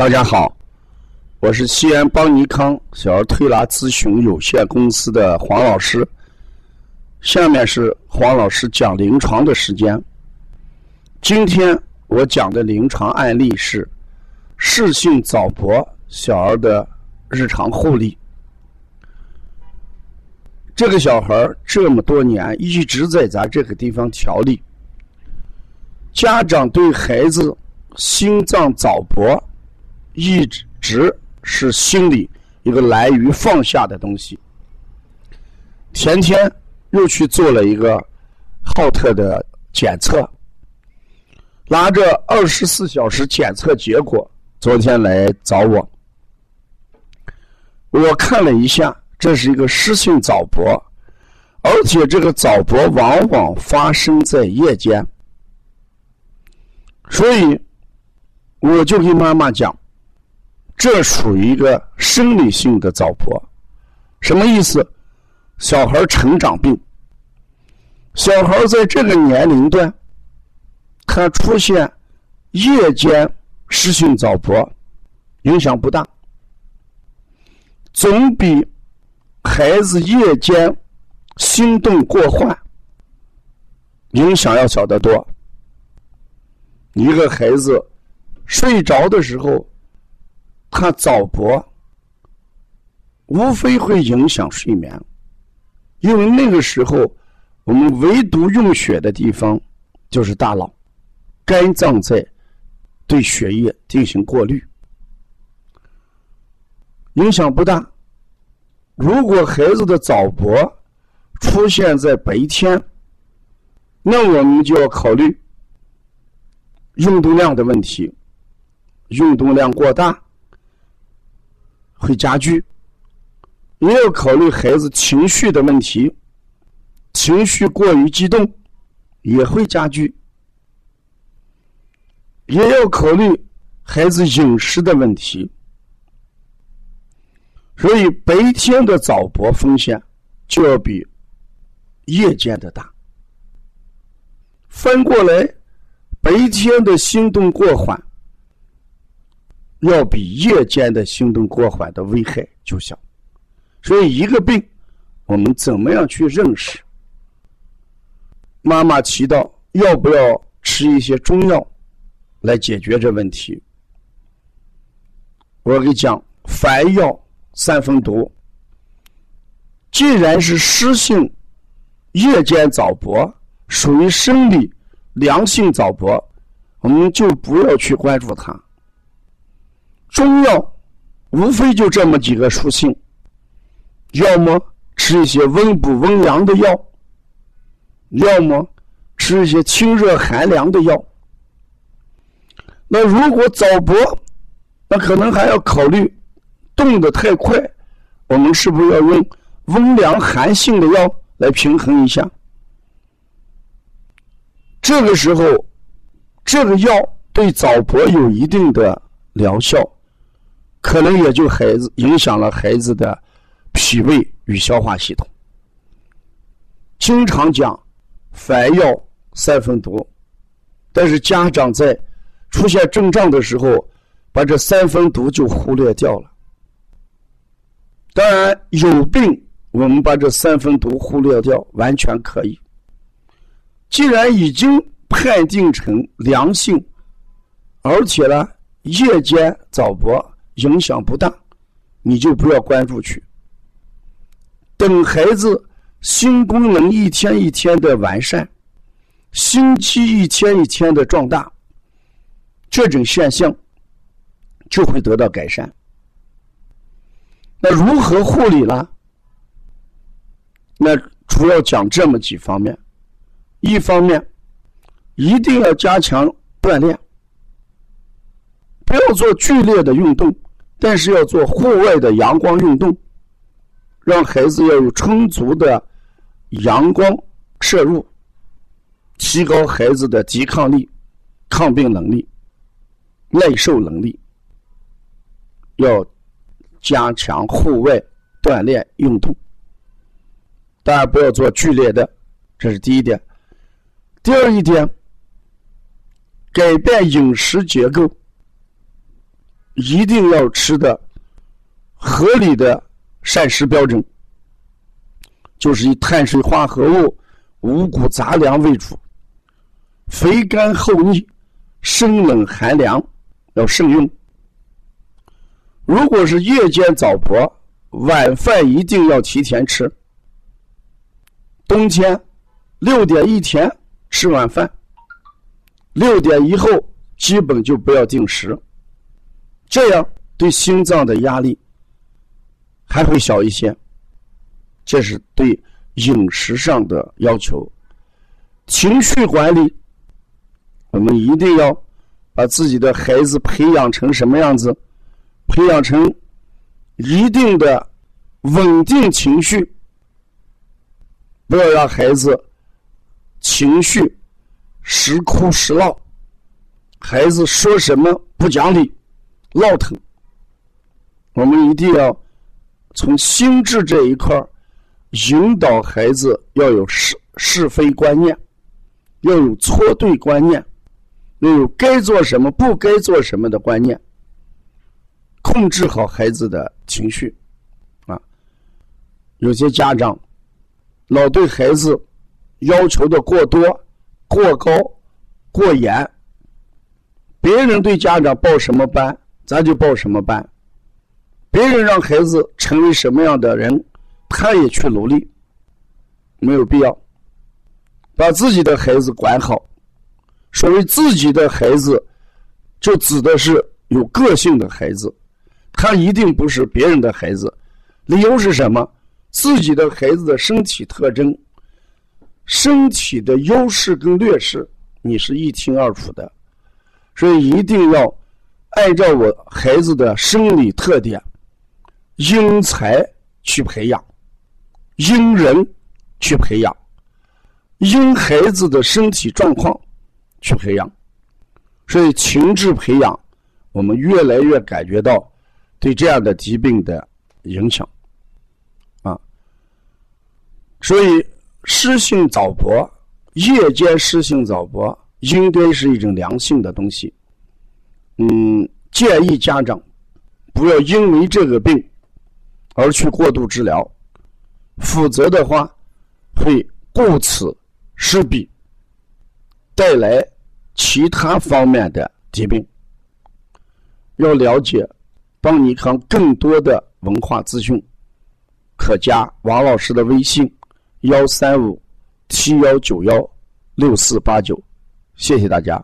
大家好，我是西安邦尼康小儿推拿咨询有限公司的黄老师。下面是黄老师讲临床的时间。今天我讲的临床案例是室性早搏小儿的日常护理。这个小孩这么多年一直在咱这个地方调理，家长对孩子心脏早搏一直是心里一个难于放下的东西。前天又去做了一个浩特的检测，拿着二十四小时检测结果，昨天来找我，我看了一下。这是一个湿性早搏，而且这个早搏往往发生在夜间，所以我就跟妈妈讲，这属于一个生理性的早搏，什么意思？小孩成长病，小孩在这个年龄段，他出现夜间失性早搏，影响不大，总比。孩子夜间心动过缓，影响要小得多。一个孩子睡着的时候，他早搏，无非会影响睡眠，因为那个时候我们唯独用血的地方就是大脑，肝脏在对血液进行过滤，影响不大。如果孩子的早搏出现在白天，那我们就要考虑运动量的问题。运动量过大会加剧，也要考虑孩子情绪的问题，情绪过于激动也会加剧，也要考虑孩子饮食的问题。所以白天的早搏风险就要比夜间的大。翻过来，白天的心动过缓要比夜间的心动过缓的危害就小。所以，一个病我们怎么样去认识？妈妈提到要不要吃一些中药来解决这问题？我给讲，凡药。三分毒，既然是湿性夜间早搏，属于生理良性早搏，我们就不要去关注它。中药无非就这么几个属性，要么吃一些温补温阳的药，要么吃一些清热寒凉的药。那如果早搏，那可能还要考虑。动的太快，我们是不是要用温凉寒性的药来平衡一下？这个时候，这个药对早搏有一定的疗效，可能也就孩子影响了孩子的脾胃与消化系统。经常讲凡药三分毒，但是家长在出现症状的时候，把这三分毒就忽略掉了。当然有病，我们把这三分毒忽略掉，完全可以。既然已经判定成良性，而且呢夜间早搏影响不大，你就不要关注去。等孩子心功能一天一天的完善，心肌一天一天的壮大，这种现象就会得到改善。那如何护理呢？那主要讲这么几方面：一方面，一定要加强锻炼，不要做剧烈的运动，但是要做户外的阳光运动，让孩子要有充足的阳光摄入，提高孩子的抵抗力、抗病能力、耐受能力，要。加强户外锻炼运动，当然不要做剧烈的，这是第一点。第二一点，改变饮食结构，一定要吃的合理的膳食标准，就是以碳水化合物、五谷杂粮为主，肥甘厚腻、生冷寒凉要慎用。如果是夜间早搏，晚饭一定要提前吃。冬天六点以前吃晚饭，六点以后基本就不要定时。这样对心脏的压力还会小一些，这是对饮食上的要求。情绪管理，我们一定要把自己的孩子培养成什么样子？培养成一定的稳定情绪，不要让孩子情绪时哭时闹，孩子说什么不讲理。闹腾，我们一定要从心智这一块引导孩子要有是是非观念，要有错对观念，要有该做什么不该做什么的观念，控制好孩子的情绪。啊，有些家长老对孩子要求的过多、过高、过严，别人对家长报什么班。咱就报什么班，别人让孩子成为什么样的人，他也去努力，没有必要。把自己的孩子管好，所谓自己的孩子，就指的是有个性的孩子，他一定不是别人的孩子。理由是什么？自己的孩子的身体特征、身体的优势跟劣势，你是一清二楚的，所以一定要。按照我孩子的生理特点，因材去培养，因人去培养，因孩子的身体状况去培养，所以情志培养，我们越来越感觉到对这样的疾病的影响，啊，所以湿性早搏，夜间湿性早搏应该是一种良性的东西。嗯，建议家长不要因为这个病而去过度治疗，否则的话会顾此失彼，带来其他方面的疾病。要了解邦尼康更多的文化资讯，可加王老师的微信：幺三五七幺九幺六四八九。谢谢大家。